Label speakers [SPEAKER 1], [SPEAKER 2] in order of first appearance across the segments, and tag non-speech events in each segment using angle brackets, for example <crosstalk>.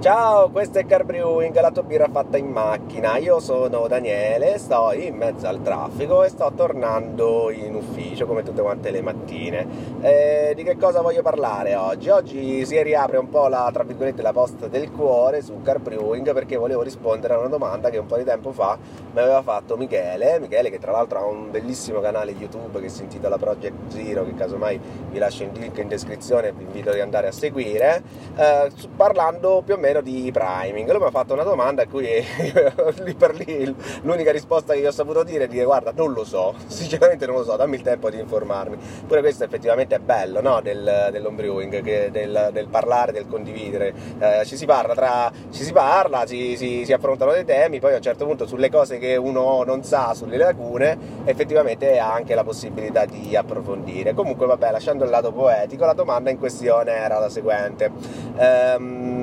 [SPEAKER 1] Ciao, questo è Car Brewing, la tua birra fatta in macchina. Io sono Daniele, sto in mezzo al traffico e sto tornando in ufficio come tutte quante le mattine. Eh, di che cosa voglio parlare oggi? Oggi si riapre un po' la, tra virgolette, la posta del cuore su Car Brewing perché volevo rispondere a una domanda che un po' di tempo fa mi aveva fatto Michele. Michele che tra l'altro ha un bellissimo canale YouTube che si intitola Project Zero, che casomai vi lascio il link in descrizione e vi invito ad andare a seguire, eh, parlando più o meno meno di priming. Lui mi ha fatto una domanda a cui <laughs> lì per lì l'unica risposta che io ho saputo dire è dire guarda non lo so, <laughs> sinceramente non lo so, dammi il tempo di informarmi. Pure questo effettivamente è bello no? del, dell'homebrewing, del, del, parlare, del condividere. Eh, ci si parla, tra, ci si, parla si, si, si, affrontano dei temi, poi a un certo punto sulle cose che uno non sa, sulle lacune, effettivamente ha anche la possibilità di approfondire. Comunque vabbè, lasciando il lato poetico, la domanda in questione era la seguente. Ehm,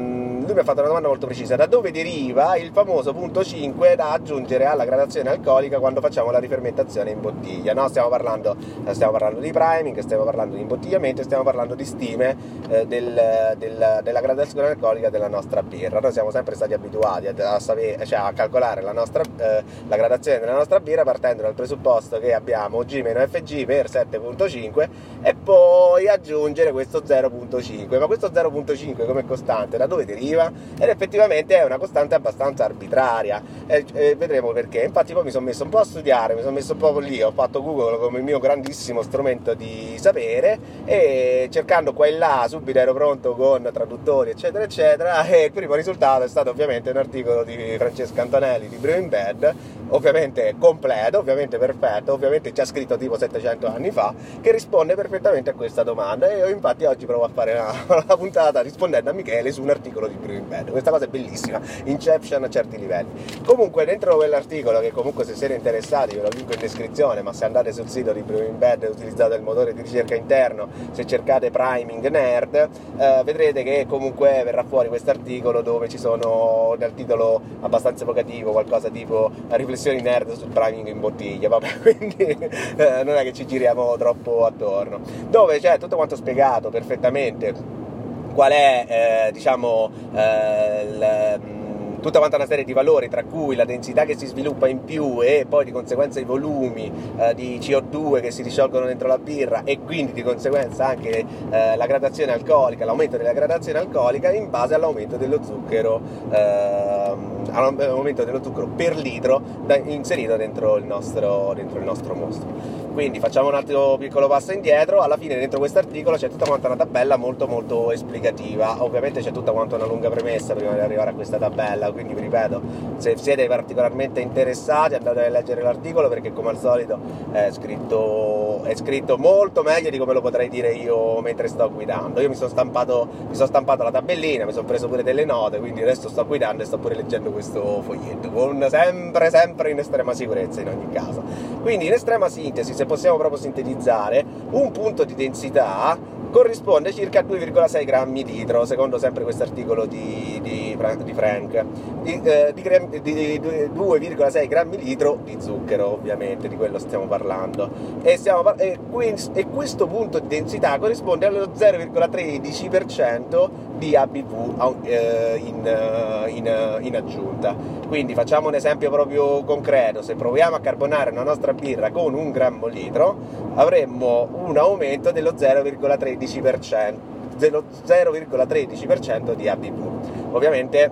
[SPEAKER 1] lui mi ha fatto una domanda molto precisa, da dove deriva il famoso punto 5 da aggiungere alla gradazione alcolica quando facciamo la rifermentazione in bottiglia? No, stiamo parlando, stiamo parlando di priming, stiamo parlando di imbottigliamento, stiamo parlando di stime eh, del, del, della gradazione alcolica della nostra birra. Noi siamo sempre stati abituati a, a, sapere, cioè a calcolare la, nostra, eh, la, gradazione della nostra birra partendo dal presupposto che abbiamo G-FG per 7.5 e poi aggiungere questo 0.5. Ma questo 0.5 come costante da dove deriva? Positiva ed effettivamente è una costante abbastanza arbitraria e, e vedremo perché. Infatti poi mi sono messo un po' a studiare, mi sono messo un po' lì, ho fatto Google come il mio grandissimo strumento di sapere e cercando qua e là subito ero pronto con traduttori eccetera eccetera <laughs> e il primo risultato è stato ovviamente un articolo di Francesco Antonelli di Brewing Bed ovviamente completo, ovviamente perfetto, ovviamente già scritto tipo 700 anni fa, che risponde perfettamente a questa domanda. E io infatti oggi provo a fare una <laughs> puntata rispondendo a Michele su un articolo di Brewing Bad. Questa cosa è bellissima, Inception a certi livelli. Comunque, dentro quell'articolo, che comunque se siete interessati ve lo linko in descrizione, ma se andate sul sito di e utilizzate il motore di ricerca interno, se cercate Priming Nerd, eh, vedrete che comunque verrà fuori questo articolo dove ci sono dal titolo abbastanza evocativo, qualcosa tipo riflessioni nerd sul priming in bottiglia, vabbè, <laughs> quindi eh, non è che ci giriamo troppo attorno. Dove c'è tutto quanto spiegato perfettamente qual è, eh, diciamo, eh, il tutta quanta una serie di valori, tra cui la densità che si sviluppa in più e poi di conseguenza i volumi eh, di CO2 che si risciolgono dentro la birra e quindi di conseguenza anche eh, la gradazione alcolica, l'aumento della gradazione alcolica in base all'aumento dello zucchero, eh, all'aumento dello zucchero per litro da, inserito dentro il, nostro, dentro il nostro mostro. Quindi facciamo un altro piccolo passo indietro, alla fine dentro questo articolo c'è tutta quanta una tabella molto molto esplicativa, ovviamente c'è tutta quanta una lunga premessa prima di arrivare a questa tabella, quindi vi ripeto, se siete particolarmente interessati andate a leggere l'articolo perché come al solito è scritto, è scritto molto meglio di come lo potrei dire io mentre sto guidando. Io mi sono stampato, mi sono stampato la tabellina, mi sono preso pure delle note, quindi adesso sto guidando e sto pure leggendo questo foglietto, con sempre, sempre in estrema sicurezza in ogni caso. Quindi in estrema sintesi, se possiamo proprio sintetizzare, un punto di densità corrisponde a circa 2,6 grammi litro, secondo sempre questo articolo di, di, di, Frank, di, eh, di 2,6 grammi litro di zucchero, ovviamente, di quello stiamo parlando. E, stiamo, e, e questo punto di densità corrisponde allo 0,13% di ABV eh, in, eh, in, eh, in, aggiunta. Quindi facciamo un esempio proprio concreto, se proviamo a carbonare una nostra birra con un grammo litro avremmo un aumento dello 0,13%, dello 0,13% di ABV. Ovviamente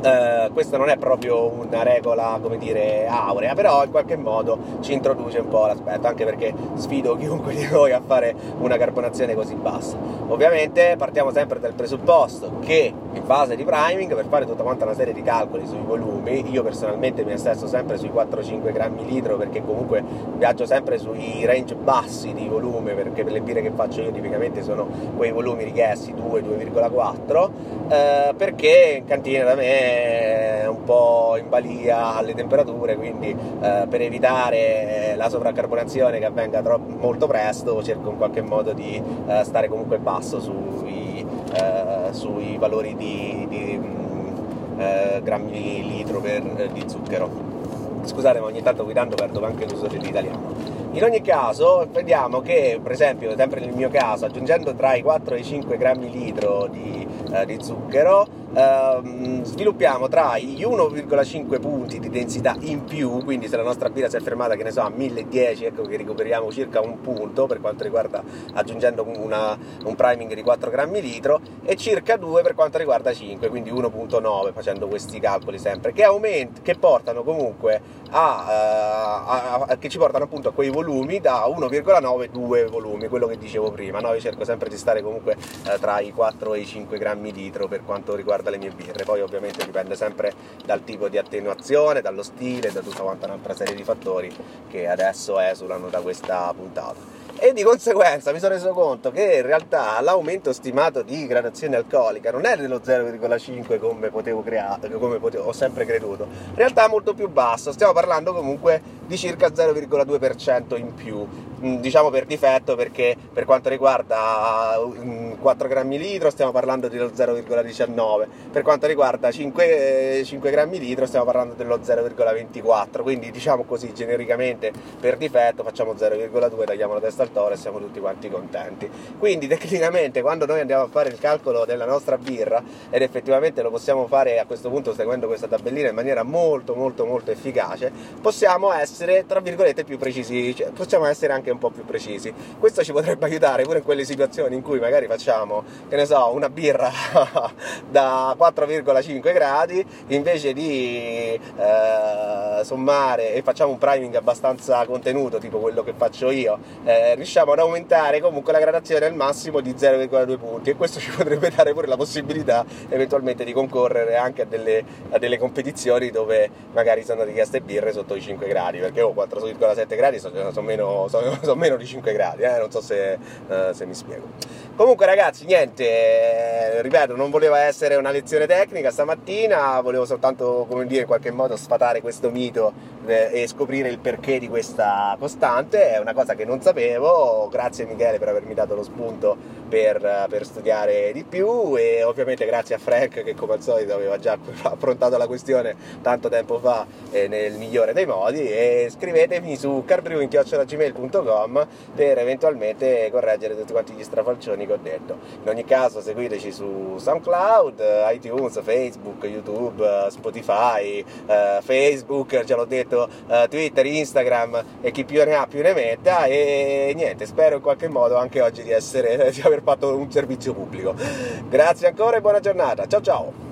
[SPEAKER 1] Uh, questa non è proprio una regola, come dire, aurea, però in qualche modo ci introduce un po' l'aspetto, anche perché sfido chiunque di voi a fare una carbonazione così bassa. Ovviamente partiamo sempre dal presupposto che in fase di priming, per fare tutta quanta una serie di calcoli sui volumi, io personalmente mi assesto sempre sui 4-5 grammi litro perché comunque viaggio sempre sui range bassi di volume, perché per le birre che faccio io tipicamente sono quei volumi richiesti 2-2,4, eh, perché in cantina da me un po' in balia alle temperature, quindi eh, per evitare la sovraccarbonazione che avvenga troppo, molto presto cerco in qualche modo di eh, stare comunque basso sui, eh, sui valori di, di mm, eh, grammi litro per, eh, di zucchero. Scusate, ma ogni tanto guidando perdo anche l'uso dell'italiano. In ogni caso, vediamo che, per esempio, sempre nel mio caso, aggiungendo tra i 4 e i 5 grammi litro di, eh, di zucchero, ehm, sviluppiamo tra gli 1,5 punti di densità in più, quindi se la nostra birra si è fermata, che ne so, a 1010, ecco che recuperiamo circa un punto per quanto riguarda aggiungendo una, un priming di 4 grammi litro e circa 2 per quanto riguarda 5, quindi 1.9 facendo questi calcoli sempre, che, aumenti, che portano comunque a, a, che ci portano appunto a quei volumi da 1,9 2 volumi, quello che dicevo prima, no? io cerco sempre di stare comunque uh, tra i 4 e i 5 grammi litro per quanto riguarda le mie birre, poi ovviamente dipende sempre dal tipo di attenuazione, dallo stile, da tutta quanta un'altra serie di fattori che adesso esulano da questa puntata e di conseguenza mi sono reso conto che in realtà l'aumento stimato di gradazione alcolica non è dello 0,5 come potevo creare, come potevo, ho sempre creduto, in realtà è molto più basso, stiamo parlando comunque di circa 0,2% in più, diciamo per difetto perché per quanto riguarda 4 mm, grammi litro stiamo parlando dello 0,19, per quanto riguarda 5, 5 grammi litro stiamo parlando dello 0,24, quindi diciamo così genericamente per difetto facciamo 0,2, tagliamo la testa al toro e siamo tutti quanti contenti. Quindi tecnicamente quando noi andiamo a fare il calcolo della nostra birra ed effettivamente lo possiamo fare a questo punto seguendo questa tabellina in maniera molto molto molto efficace, possiamo essere tra virgolette più precisi, cioè, possiamo essere anche un po' più precisi. Questo ci potrebbe aiutare pure in quelle situazioni in cui magari facciamo, che ne so, una birra <laughs> da 4,5 gradi invece di eh, sommare e facciamo un priming abbastanza contenuto, tipo quello che faccio io, eh, riusciamo ad aumentare comunque la gradazione al massimo di 0,2 punti e questo ci potrebbe dare pure la possibilità eventualmente di concorrere anche a delle, a delle competizioni dove magari sono richieste birre sotto i 5 gradi, perché oh, 4,7 gradi sono, sono, meno, sono, sono, meno, di 5 gradi, eh? non so se, uh, se mi spiego. Comunque ragazzi, niente, eh, ripeto, non voleva essere una lezione tecnica stamattina, volevo soltanto, come dire, in qualche modo sfatare questo mito eh, e scoprire il perché di questa costante, è una cosa che non sapevo, grazie Michele per avermi dato lo spunto per, per studiare di più e ovviamente grazie a Frank che come al solito aveva già <laughs> affrontato la questione tanto tempo fa eh, nel migliore dei modi e scrivetemi su carbrewing.gmail.com per eventualmente correggere tutti quanti gli strafalcioni che ho detto. In ogni caso seguiteci su SoundCloud, iTunes, Facebook, YouTube, Spotify, eh, Facebook, già l'ho detto, eh, Twitter, Instagram e chi più ne ha più ne metta e niente, spero in qualche modo anche oggi di, essere, <laughs> di aver fatto un servizio pubblico. Grazie ancora e buona giornata, ciao ciao!